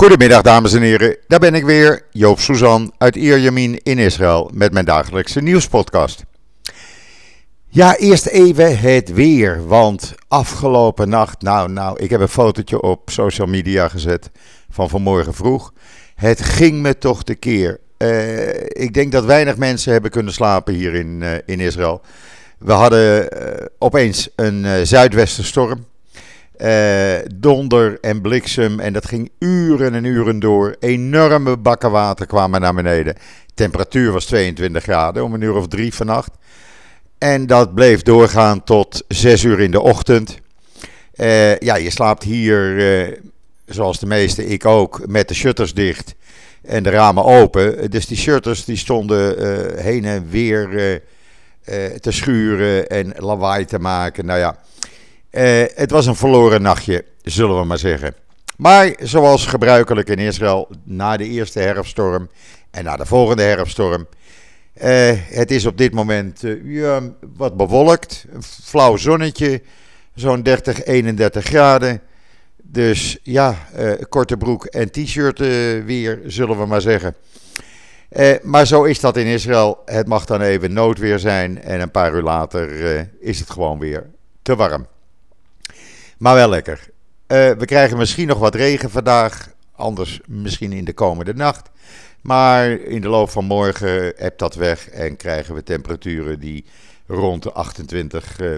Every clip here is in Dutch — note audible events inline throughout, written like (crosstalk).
Goedemiddag dames en heren, daar ben ik weer, Joop Suzan uit Ierjemien in Israël met mijn dagelijkse nieuwspodcast. Ja, eerst even het weer, want afgelopen nacht, nou nou, ik heb een fotootje op social media gezet van vanmorgen vroeg. Het ging me toch te keer. Uh, ik denk dat weinig mensen hebben kunnen slapen hier in, uh, in Israël. We hadden uh, opeens een zuidwestenstorm. Uh, donder en bliksem en dat ging uren en uren door. Enorme bakken water kwamen naar beneden. Temperatuur was 22 graden om een uur of drie vannacht. En dat bleef doorgaan tot 6 uur in de ochtend. Uh, ja, je slaapt hier, uh, zoals de meeste, ik ook, met de shutters dicht en de ramen open. Dus die shutters die stonden heen en weer te schuren en lawaai te maken. Nou ja. Uh, het was een verloren nachtje, zullen we maar zeggen. Maar zoals gebruikelijk in Israël, na de eerste herfststorm en na de volgende herfststorm. Uh, het is op dit moment ja, wat bewolkt, een flauw zonnetje, zo'n 30, 31 graden. Dus ja, korte broek en t-shirt weer, zullen we maar zeggen. maar zo is dat in Israël. Het mag dan even noodweer zijn en een paar uur later is het gewoon weer te warm. Maar wel lekker. Uh, we krijgen misschien nog wat regen vandaag. Anders misschien in de komende nacht. Maar in de loop van morgen hebt dat weg. En krijgen we temperaturen die rond de 28 uh,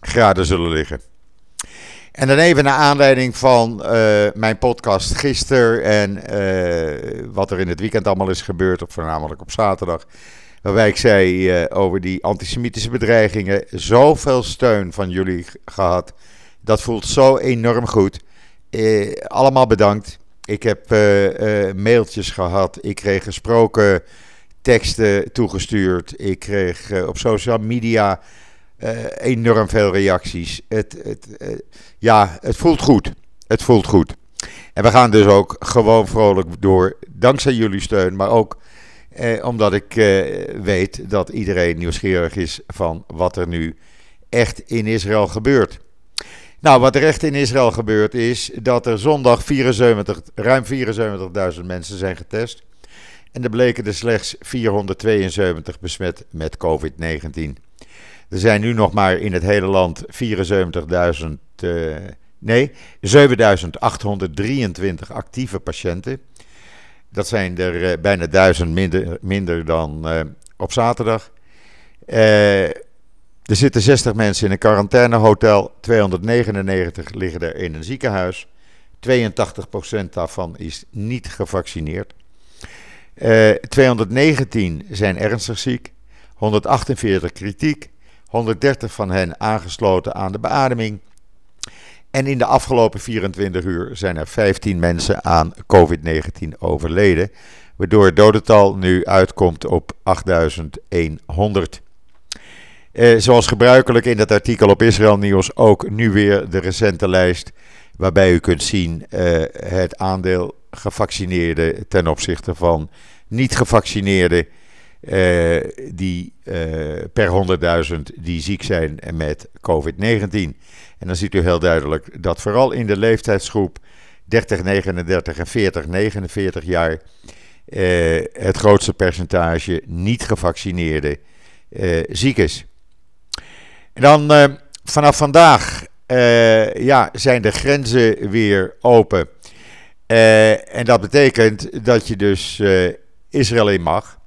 graden zullen liggen. En dan even naar aanleiding van uh, mijn podcast gisteren en wat er in het weekend allemaal is gebeurd, of voornamelijk op zaterdag. Waarbij ik zei over die antisemitische bedreigingen. Zoveel steun van jullie gehad. Dat voelt zo enorm goed. Eh, allemaal bedankt. Ik heb uh, uh, mailtjes gehad. Ik kreeg gesproken teksten toegestuurd. Ik kreeg op social media enorm veel reacties. Het, het, ja, het voelt goed. Het voelt goed. En we gaan dus ook gewoon vrolijk door. Dankzij jullie steun, maar ook omdat ik weet dat iedereen nieuwsgierig is van wat er nu echt in Israël gebeurt. Nou, wat er echt in Israël gebeurt is dat er zondag 74, ruim 74.000 mensen zijn getest. En er bleken er slechts 472 besmet met COVID-19. Er zijn nu nog maar in het hele land 74.000, uh, nee, 7.823 actieve patiënten. Dat zijn er uh, bijna 1000 minder, minder dan uh, op zaterdag. Uh, er zitten 60 mensen in een quarantainehotel, 299 liggen er in een ziekenhuis. 82% daarvan is niet gevaccineerd. Uh, eh, 219 zijn ernstig ziek, 148 kritiek, 130 van hen aangesloten aan de beademing. En in de afgelopen 24 uur zijn er 15 mensen aan COVID-19 overleden, waardoor het dodental nu uitkomt op 8100. Eh, zoals gebruikelijk in dat artikel op Israël Nieuws ook nu weer de recente lijst. Waarbij u kunt zien uh, het aandeel gevaccineerden ten opzichte van niet gevaccineerden. Uh, die per 100.000 die ziek zijn met COVID-19. En dan ziet u heel duidelijk dat vooral in de leeftijdsgroep 30, 39 en 40, 49 jaar het grootste percentage niet gevaccineerde ziek is. En dan uh, vanaf vandaag uh, ja, zijn de grenzen weer open. Uh, en dat betekent dat je dus Israël in mag.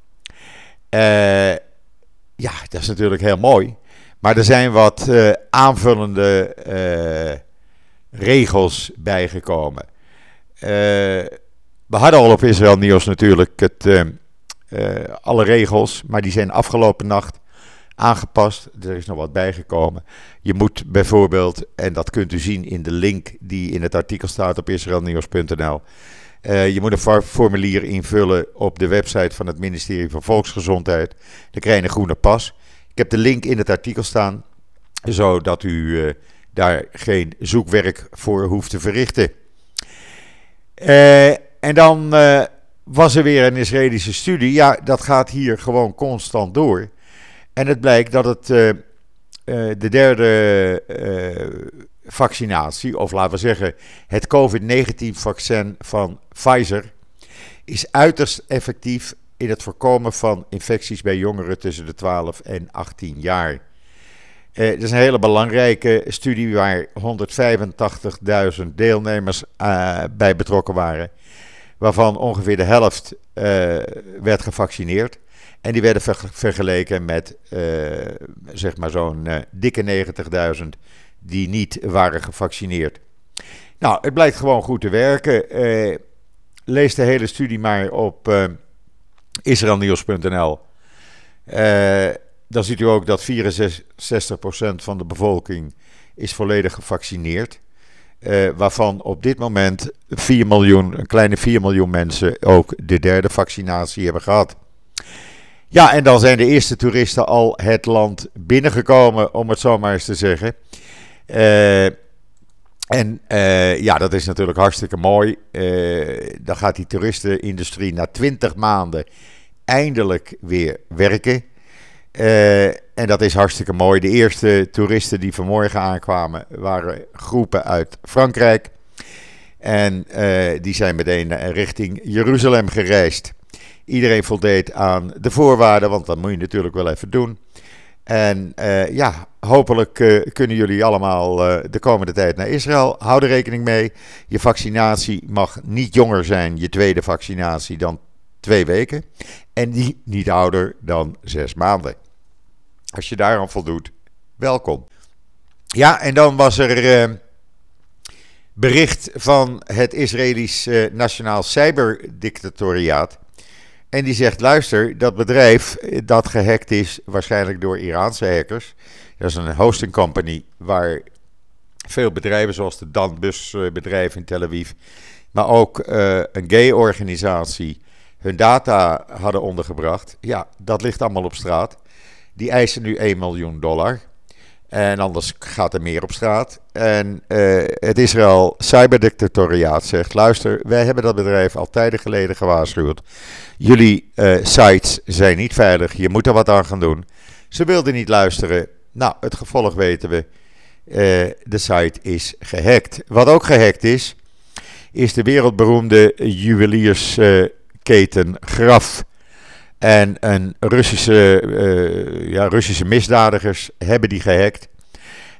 ja, dat is natuurlijk heel mooi. Maar er zijn wat aanvullende regels bijgekomen. we hadden al op Israël Nieuws natuurlijk het, alle regels, maar die zijn afgelopen nacht aangepast. Er is nog wat bijgekomen. Je moet bijvoorbeeld, en dat kunt u zien in de link die in het artikel staat op israelnieuws.nl. Uh, je moet een formulier invullen op de website van het ministerie van Volksgezondheid. Dan krijg je een groene pas. Ik heb de link in het artikel staan, zodat u uh, daar geen zoekwerk voor hoeft te verrichten. Uh, en dan was er weer een Israëlische studie. Ja, dat gaat hier gewoon constant door. En het blijkt dat het uh, uh, de derde uh, vaccinatie, of laten we zeggen het COVID-19-vaccin van Pfizer, is uiterst effectief in het voorkomen van infecties bij jongeren tussen de 12 en 18 jaar. Dat is een hele belangrijke studie waar 185.000 deelnemers bij betrokken waren, waarvan ongeveer de helft werd gevaccineerd. En die werden ver vergeleken met zeg maar zo'n dikke 90.000 die niet waren gevaccineerd. Nou, het blijkt gewoon goed te werken. lees de hele studie maar op israelnieuws.nl. Uh, dan ziet u ook dat 64% van de bevolking is volledig gevaccineerd. Uh, waarvan op dit moment 4 miljoen, een kleine 4 miljoen mensen ook de derde vaccinatie hebben gehad. Ja, en dan zijn de eerste toeristen al het land binnengekomen, om het zo maar eens te zeggen. Uh, en uh, ja, dat is natuurlijk hartstikke mooi. Uh, dan gaat die toeristenindustrie na 20 maanden eindelijk weer werken. En dat is hartstikke mooi. De eerste toeristen die vanmorgen aankwamen waren groepen uit Frankrijk. En die zijn meteen richting Jeruzalem gereisd. Iedereen voldeed aan de voorwaarden, want dat moet je natuurlijk wel even doen. En uh, ja, hopelijk uh, kunnen jullie allemaal uh, de komende tijd naar Israël. Hou er rekening mee. Je vaccinatie mag niet jonger zijn, je tweede vaccinatie, dan twee weken. En niet ouder dan zes maanden. Als je daar aan voldoet, welkom. Ja, en dan was er bericht van het Israëlisch Nationaal Cyberdictatoriaat. En die zegt: luister, dat bedrijf dat gehackt is, waarschijnlijk door Iraanse hackers. Dat is een hosting company waar veel bedrijven, zoals de Danbus bedrijf in Tel Aviv, maar ook uh, een gay-organisatie, hun data hadden ondergebracht. Ja, dat ligt allemaal op straat. Die eisen nu 1 miljoen dollar. En anders gaat er meer op straat. En uh, het Israël Cyberdictatoriaat zegt: luister, wij hebben dat bedrijf al tijden geleden gewaarschuwd. Jullie uh, sites zijn niet veilig, je moet er wat aan gaan doen. Ze wilden niet luisteren. Nou, het gevolg weten we. Uh, de site is gehackt. Wat ook gehackt is, is de wereldberoemde juweliersketen Graf. En een Russische, uh, ja, Russische misdadigers hebben die gehackt.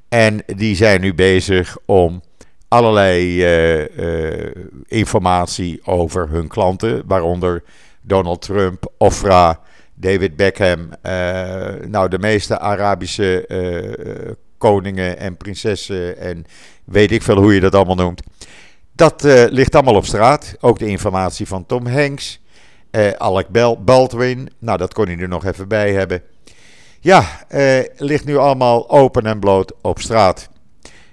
En die zijn nu bezig om allerlei uh, uh, informatie over hun klanten, waaronder Donald Trump, Ofra, David Beckham, nou de meeste Arabische koningen en prinsessen en weet ik veel hoe je dat allemaal noemt. Dat ligt allemaal op straat. Ook de informatie van Tom Hanks. Uh, Alec Baldwin, nou dat kon hij er nog even bij hebben. Ja, uh, ligt nu allemaal open en bloot op straat.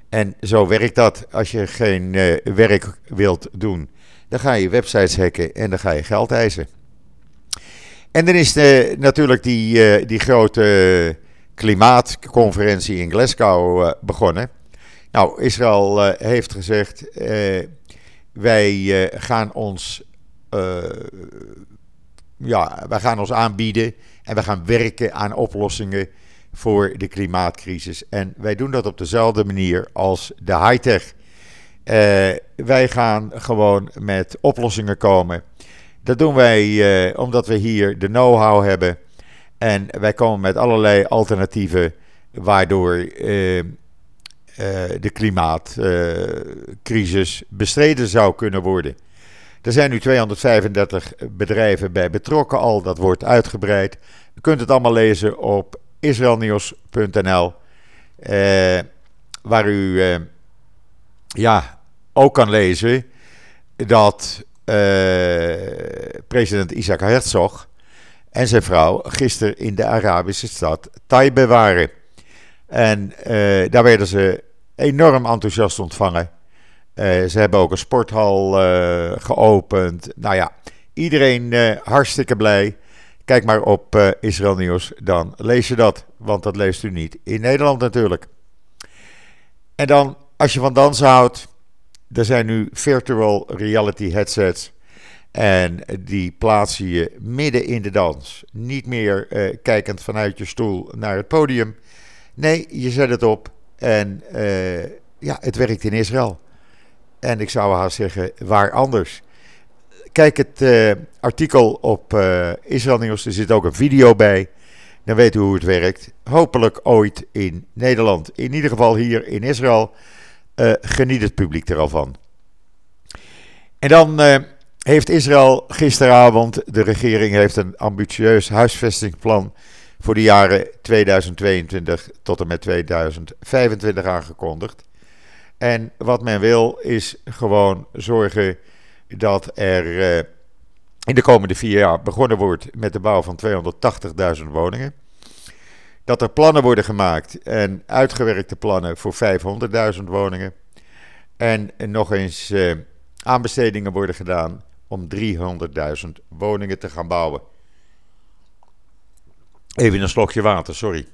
En zo werkt dat. Als je geen uh, werk wilt doen, dan ga je websites hacken en dan ga je geld eisen. En dan is natuurlijk die, die grote klimaatconferentie in Glasgow begonnen. Nou, Israël heeft gezegd: wij gaan ons ja, wij gaan ons aanbieden en we gaan werken aan oplossingen voor de klimaatcrisis. En wij doen dat op dezelfde manier als de high-tech. Uh, wij gaan gewoon met oplossingen komen. Dat doen wij uh, omdat we hier de know-how hebben. En wij komen met allerlei alternatieven waardoor uh, de klimaatcrisis bestreden zou kunnen worden. Er zijn nu 235 bedrijven bij betrokken al. Dat wordt uitgebreid. U kunt het allemaal lezen op israelnieuws.nl. Eh, waar u eh, ja, ook kan lezen dat eh, president Isaac Herzog en zijn vrouw gisteren in de Arabische stad Taibe waren. En eh, daar werden ze enorm enthousiast ontvangen. Uh, ze hebben ook een sporthal uh, geopend. Nou ja, iedereen uh, hartstikke blij. Kijk maar op Israël Nieuws, dan lees je dat. Want dat leest u niet in Nederland natuurlijk. En dan, als je van dansen houdt, er zijn nu virtual reality headsets. En die plaats je midden in de dans. Niet meer kijkend vanuit je stoel naar het podium. Nee, je zet het op en ja, het werkt in Israël. En ik zou haast zeggen, waar anders? Kijk het uh, artikel op uh, Israël Nieuws, er zit ook een video bij. Dan weet u hoe het werkt. Hopelijk ooit in Nederland. In ieder geval hier in Israël uh, geniet het publiek er al van. En dan heeft Israël gisteravond, de regering heeft een ambitieus huisvestingsplan voor de jaren 2022 tot en met 2025 aangekondigd. En wat men wil is gewoon zorgen dat er uh, in de komende vier jaar begonnen wordt met de bouw van 280.000 woningen. Dat er plannen worden gemaakt en uitgewerkte plannen voor 500.000 woningen. En nog eens uh, aanbestedingen worden gedaan om 300.000 woningen te gaan bouwen. Even een slokje water, sorry.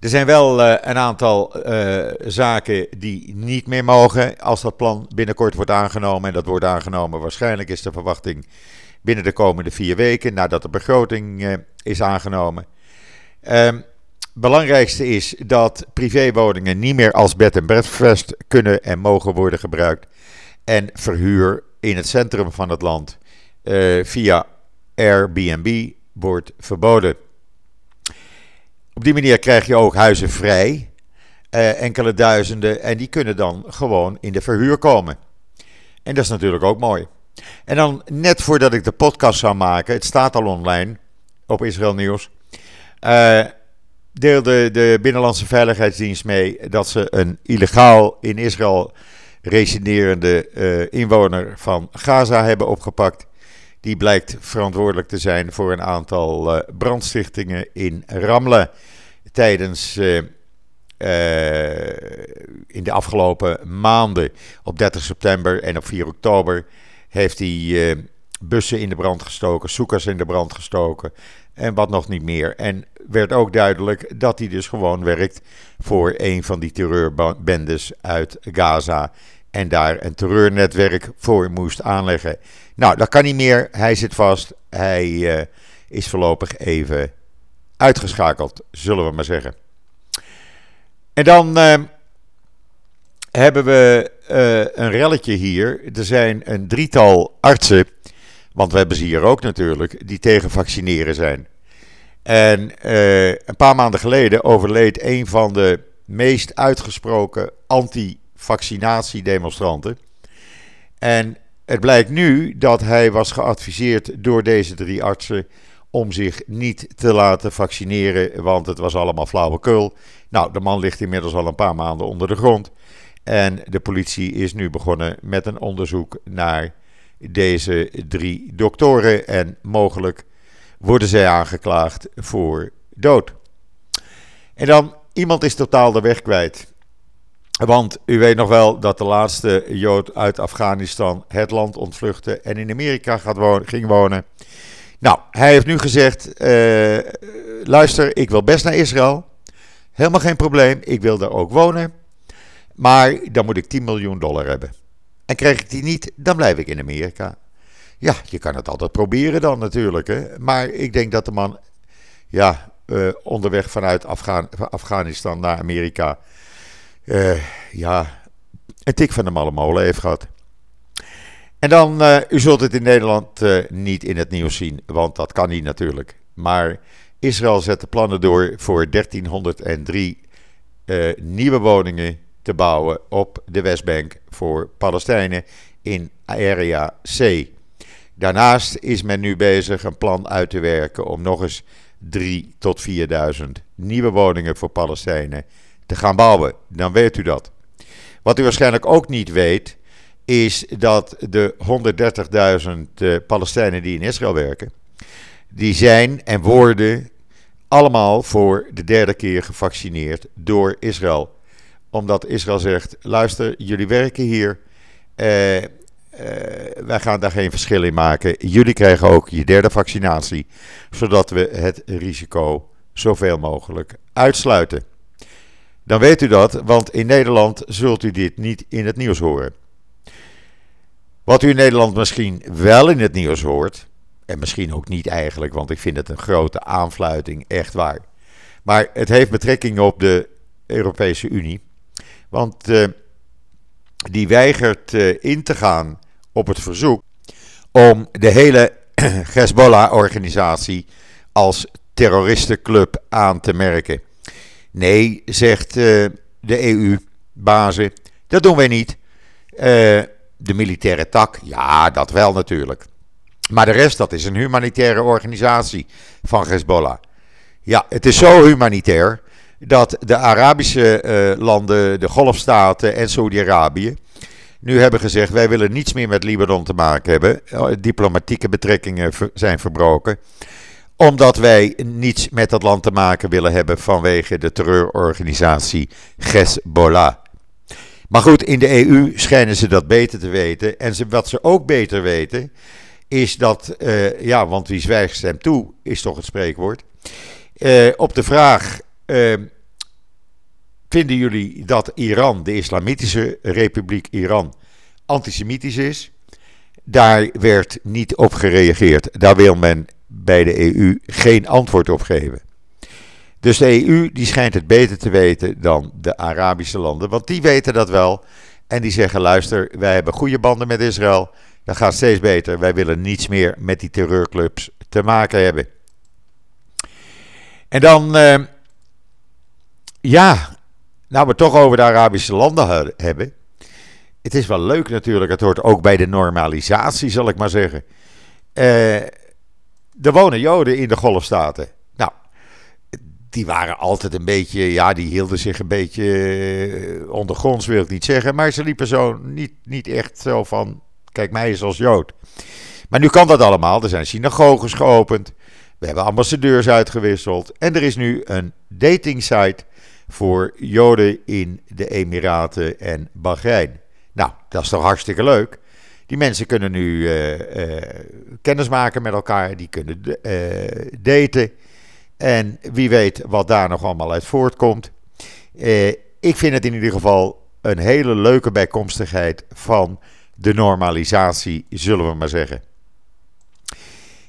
Er zijn wel uh, een aantal uh, zaken die niet meer mogen als dat plan binnenkort wordt aangenomen. En dat wordt aangenomen waarschijnlijk is de verwachting binnen de komende vier weken nadat de begroting uh, is aangenomen. Um, belangrijkste is dat privéwoningen niet meer als bed en breakfast kunnen en mogen worden gebruikt. En verhuur in het centrum van het land via Airbnb wordt verboden. Op die manier krijg je ook huizen vrij, eh, enkele duizenden, en die kunnen dan gewoon in de verhuur komen. En dat is natuurlijk ook mooi. En dan net voordat ik de podcast zou maken, het staat al online op Israël Nieuws, uh, deelde de Binnenlandse Veiligheidsdienst mee dat ze een illegaal in Israël residerende uh, inwoner van Gaza hebben opgepakt. Die blijkt verantwoordelijk te zijn voor een aantal uh, brandstichtingen in Ramle tijdens uh, uh, in de afgelopen maanden. Op 30 september en op 4 oktober heeft hij bussen in de brand gestoken, zoekers in de brand gestoken en wat nog niet meer. En werd ook duidelijk dat hij dus gewoon werkt voor een van die terreurbendes uit Gaza en daar een terreurnetwerk voor moest aanleggen. Nou, dat kan niet meer. Hij zit vast. Hij uh, is voorlopig even uitgeschakeld, zullen we maar zeggen. En dan uh, hebben we uh, een relletje hier. Er zijn een drietal artsen, want we hebben ze hier ook natuurlijk, die tegen vaccineren zijn. En een paar maanden geleden overleed een van de meest uitgesproken anti-vaccinatiedemonstranten. En het blijkt nu dat hij was geadviseerd door deze drie artsen om zich niet te laten vaccineren, want het was allemaal flauwekul. Nou, de man ligt inmiddels al een paar maanden onder de grond. En de politie is nu begonnen met een onderzoek naar deze drie doktoren. En mogelijk worden zij aangeklaagd voor dood. En dan, iemand is totaal de weg kwijt. Want u weet nog wel dat de laatste Jood uit Afghanistan het land ontvluchtte en in Amerika gaat wonen, ging wonen. Nou, hij heeft nu gezegd: uh, luister, ik wil best naar Israël. Helemaal geen probleem, ik wil daar ook wonen. Maar dan moet ik 10 miljoen dollar hebben. En krijg ik die niet, dan blijf ik in Amerika. Ja, je kan het altijd proberen dan natuurlijk. Hè? Maar ik denk dat de man ja, uh, onderweg vanuit Afghan Afghanistan naar Amerika uh, ja, een tik van de malle molen heeft gehad. En dan, uh, u zult het in Nederland uh, niet in het nieuws zien, want dat kan niet natuurlijk. Maar Israël zet de plannen door voor 1303 nieuwe woningen te bouwen op de Westbank voor Palestijnen in Area C. Daarnaast is men nu bezig een plan uit te werken om nog eens 3 tot 4000 nieuwe woningen voor Palestijnen te gaan bouwen. Dan weet u dat. Wat u waarschijnlijk ook niet weet, is dat de 130.000 uh, Palestijnen die in Israël werken, die zijn en worden allemaal voor de derde keer gevaccineerd door Israël. Omdat Israël zegt: luister, jullie werken hier. Uh, uh, wij gaan daar geen verschil in maken. Jullie krijgen ook je derde vaccinatie, zodat we het risico zoveel mogelijk uitsluiten. Dan weet u dat, want in Nederland zult u dit niet in het nieuws horen. Wat u in Nederland misschien wel in het nieuws hoort, en misschien ook niet eigenlijk, want ik vind het een grote aanfluiting, echt waar. Maar het heeft betrekking op de Europese Unie. Want die weigert in te gaan op het verzoek om de hele (clears throat) Hezbollah-organisatie als terroristenclub aan te merken. Nee, zegt de EU-bazen, dat doen wij niet. de militaire tak, ja, dat wel natuurlijk. Maar de rest, dat is een humanitaire organisatie van Hezbollah. Ja, het is zo humanitair dat de Arabische uh, landen, de Golfstaten en Saudi-Arabië nu hebben gezegd: wij willen niets meer met Libanon te maken hebben. Eh, diplomatieke betrekkingen zijn verbroken. Omdat wij niets met dat land te maken willen hebben vanwege de terreurorganisatie Hezbollah. Maar goed, in de EU schijnen ze dat beter te weten. En wat ze ook beter weten, is dat, uh, ja, want wie zwijgt stemt toe, is toch het spreekwoord. Uh, op de vraag, uh, vinden jullie dat Iran, de Islamitische Republiek Iran, antisemitisch is? Daar werd niet op gereageerd. Daar wil men bij de EU geen antwoord op geven. Dus de EU die schijnt het beter te weten dan de Arabische landen, want die weten dat wel. En die zeggen: luister, wij hebben goede banden met Israël. Dat gaat steeds beter. Wij willen niets meer met die terreurclubs te maken hebben. En dan, uh, ja, nou we het toch over de Arabische landen hebben. Het is wel leuk natuurlijk, het hoort ook bij de normalisatie, zal ik maar zeggen. Uh, er wonen Joden in de Golfstaten. Nou, die waren altijd een beetje, ja, die hielden zich een beetje uh, ondergronds, wil ik niet zeggen. Maar ze liepen zo niet, niet echt zo van, kijk mij eens als Jood. Maar nu kan dat allemaal. Er zijn synagoges geopend. We hebben ambassadeurs uitgewisseld. En er is nu een datingsite voor Joden in de Emiraten en Bahrein. Nou, dat is toch hartstikke leuk. Die mensen kunnen nu uh, uh, kennis maken met elkaar. Die kunnen uh, daten. En wie weet wat daar nog allemaal uit voortkomt. ik vind het in ieder geval een hele leuke bijkomstigheid van de normalisatie, zullen we maar zeggen.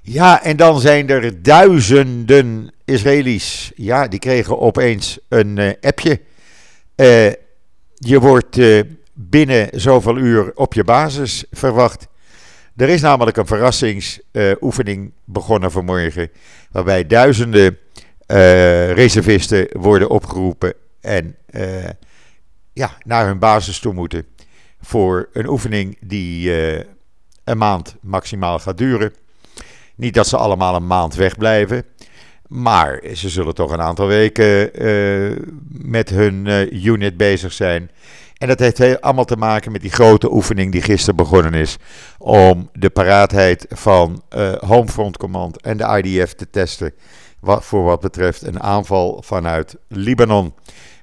Ja, en dan zijn er duizenden Israëli's. Ja, die kregen opeens een appje. Je wordt binnen zoveel uur op je basis verwacht. Er is namelijk een verrassingsoefening begonnen vanmorgen. Waarbij duizenden reservisten worden opgeroepen en ja, naar hun basis toe moeten voor een oefening die uh, een maand maximaal gaat duren. Niet dat ze allemaal een maand wegblijven, maar ze zullen toch een aantal weken met hun unit bezig zijn. En dat heeft heel, allemaal te maken met die grote oefening die gisteren begonnen is. Om de paraatheid van Homefront Command en de IDF te testen. Wat, voor wat betreft een aanval vanuit Libanon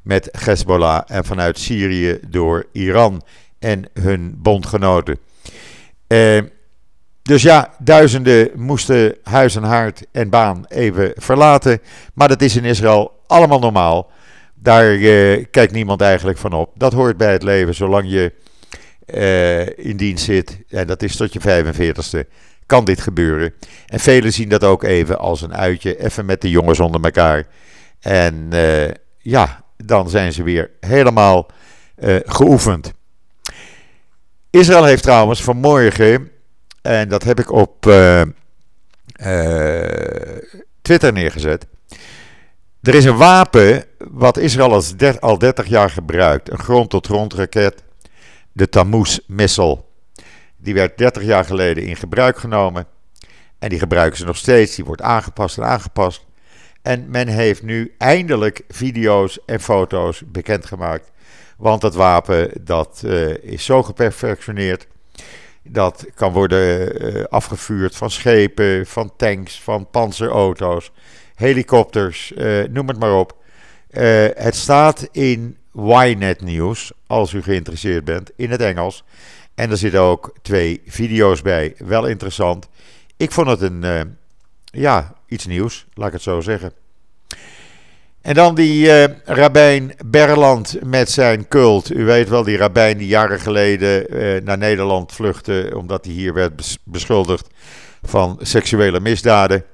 met Hezbollah en vanuit Syrië door Iran en hun bondgenoten. Uh, dus ja, duizenden moesten huis en haard en baan even verlaten. Maar dat is in Israël allemaal normaal. Daar uh, kijkt niemand eigenlijk van op. Dat hoort bij het leven, zolang je uh, in dienst zit. En dat is tot je 45ste. Kan dit gebeuren. En velen zien dat ook even als een uitje. Even met de jongens onder elkaar. En uh, ja, dan zijn ze weer helemaal geoefend. Israël heeft trouwens vanmorgen, en dat heb ik op Twitter neergezet. Er is een wapen wat Israël al 30 jaar gebruikt, een grond-tot-grond raket, de Tammuz-missile. Die werd 30 jaar geleden in gebruik genomen en die gebruiken ze nog steeds. Die wordt aangepast en aangepast. En men heeft nu eindelijk video's en foto's bekendgemaakt want dat wapen dat, uh, is zo geperfectioneerd. Dat kan worden uh, afgevuurd van schepen, van tanks, van panzerauto's, helikopters, uh, noem het maar op. het staat in Ynet Nieuws, als u geïnteresseerd bent, in het Engels. En er zitten ook twee video's bij. Wel interessant. Ik vond het een, ja, iets nieuws, laat ik het zo zeggen. En dan die uh, rabbijn Berland met zijn cult. U weet wel, die rabbijn die jaren geleden naar Nederland vluchtte omdat hij hier werd beschuldigd van seksuele misdaden.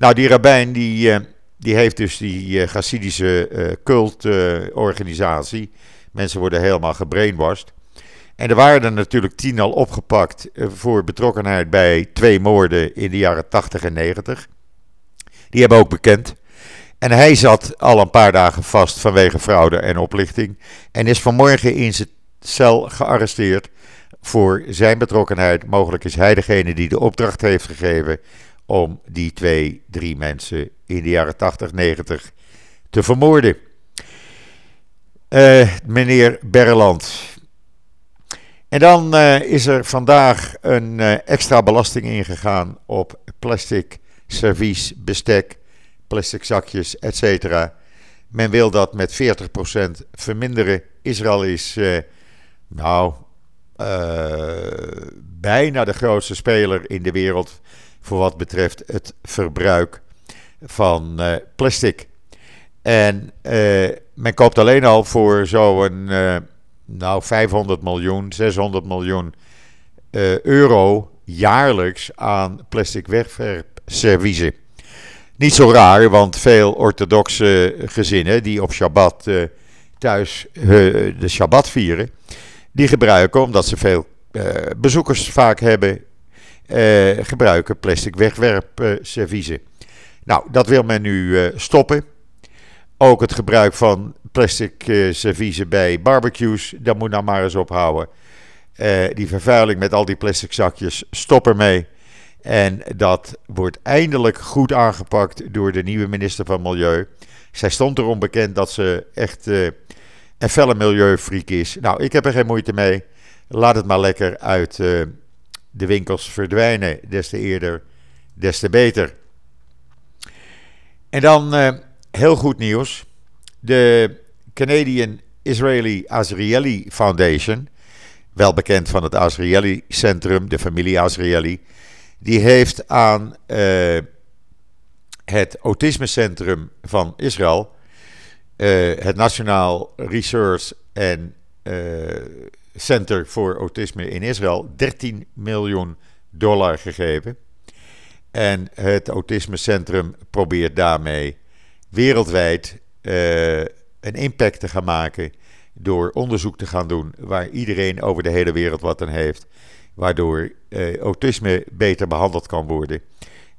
Nou, die rabbijn die, uh, die heeft dus die Chassidische cultorganisatie Mensen worden helemaal gebrainwashed. En er waren er natuurlijk tien al opgepakt voor betrokkenheid bij twee moorden in de jaren 80 en 90. Die hebben ook bekend. En hij zat al een paar dagen vast vanwege fraude en oplichting. En is vanmorgen in zijn cel gearresteerd voor zijn betrokkenheid. Mogelijk is hij degene die de opdracht heeft gegeven om die twee, drie mensen in de jaren 80, 90 te vermoorden. Uh, meneer Berland. En dan uh, is er vandaag een uh, extra belasting ingegaan op plastic servies, bestek, plastic zakjes, etc. Men wil dat met 40% verminderen. Israël is, nou, bijna de grootste speler in de wereld voor wat betreft het verbruik van uh, plastic. En uh, men koopt alleen al voor zo'n uh, nou 500 miljoen, 600 miljoen euro jaarlijks aan plastic wegwerpserviezen. Niet zo raar, want veel orthodoxe gezinnen die op Shabbat thuis de Shabbat vieren, die gebruiken omdat ze veel bezoekers vaak hebben gebruiken plastic wegwerpserviezen. nou, dat wil men nu uh, stoppen. Ook het gebruik van plastic uh, serviezen bij barbecues, dat moet nou maar eens ophouden. die vervuiling met al die plastic zakjes, stop ermee. En dat wordt eindelijk goed aangepakt door de nieuwe minister van Milieu. Zij stond erom bekend dat ze echt een felle milieufreak is. Nou, ik heb er geen moeite mee. Laat het maar lekker uit de winkels verdwijnen, des te eerder, des te beter. En dan uh, heel goed nieuws. De Canadian Israeli Azrieli Foundation, wel bekend van het Azrieli Centrum, de familie Azrieli, die heeft aan uh, het Autismecentrum van Israël, uh, het Nationaal Research en Center voor Autisme in Israël 13 miljoen dollar gegeven. En het Autismecentrum probeert daarmee wereldwijd uh, een impact te gaan maken door onderzoek te gaan doen waar iedereen over de hele wereld wat aan heeft, waardoor uh, autisme beter behandeld kan worden.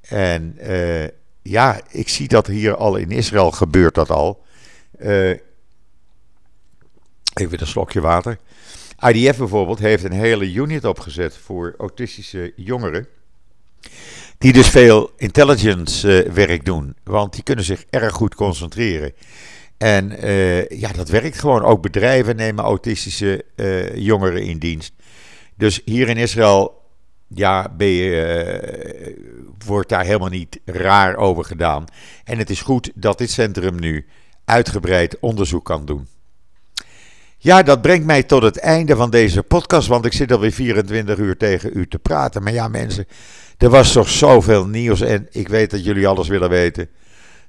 En uh, ja, ik zie dat hier al in Israël gebeurt dat al. even een slokje water. IDF bijvoorbeeld heeft een hele unit opgezet voor autistische jongeren. Die dus veel intelligence uh, werk doen. Want die kunnen zich erg goed concentreren. En uh, ja, dat werkt gewoon. Ook bedrijven nemen autistische uh, jongeren in dienst. Dus hier in Israël, ja, ben wordt daar helemaal niet raar over gedaan. En het is goed dat dit centrum nu uitgebreid onderzoek kan doen. Ja, dat brengt mij tot het einde van deze podcast, want ik zit alweer 24 uur tegen u te praten. Maar ja, mensen, er was toch zoveel nieuws en ik weet dat jullie alles willen weten.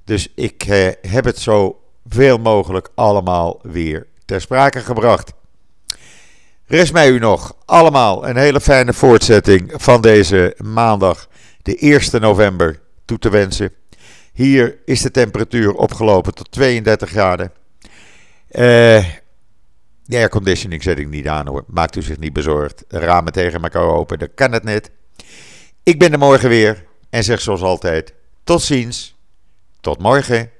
Dus ik eh, heb het zo veel mogelijk allemaal weer ter sprake gebracht. Rest mij u nog allemaal een hele fijne voortzetting van deze maandag, de 1 november, toe te wensen. Hier is de temperatuur opgelopen tot 32 graden. Eh. De airconditioning zet ik niet aan hoor. Maakt u zich niet bezorgd. ramen tegen elkaar open, dat kan het net. Ik ben er morgen weer en zeg zoals altijd: tot ziens. Tot morgen.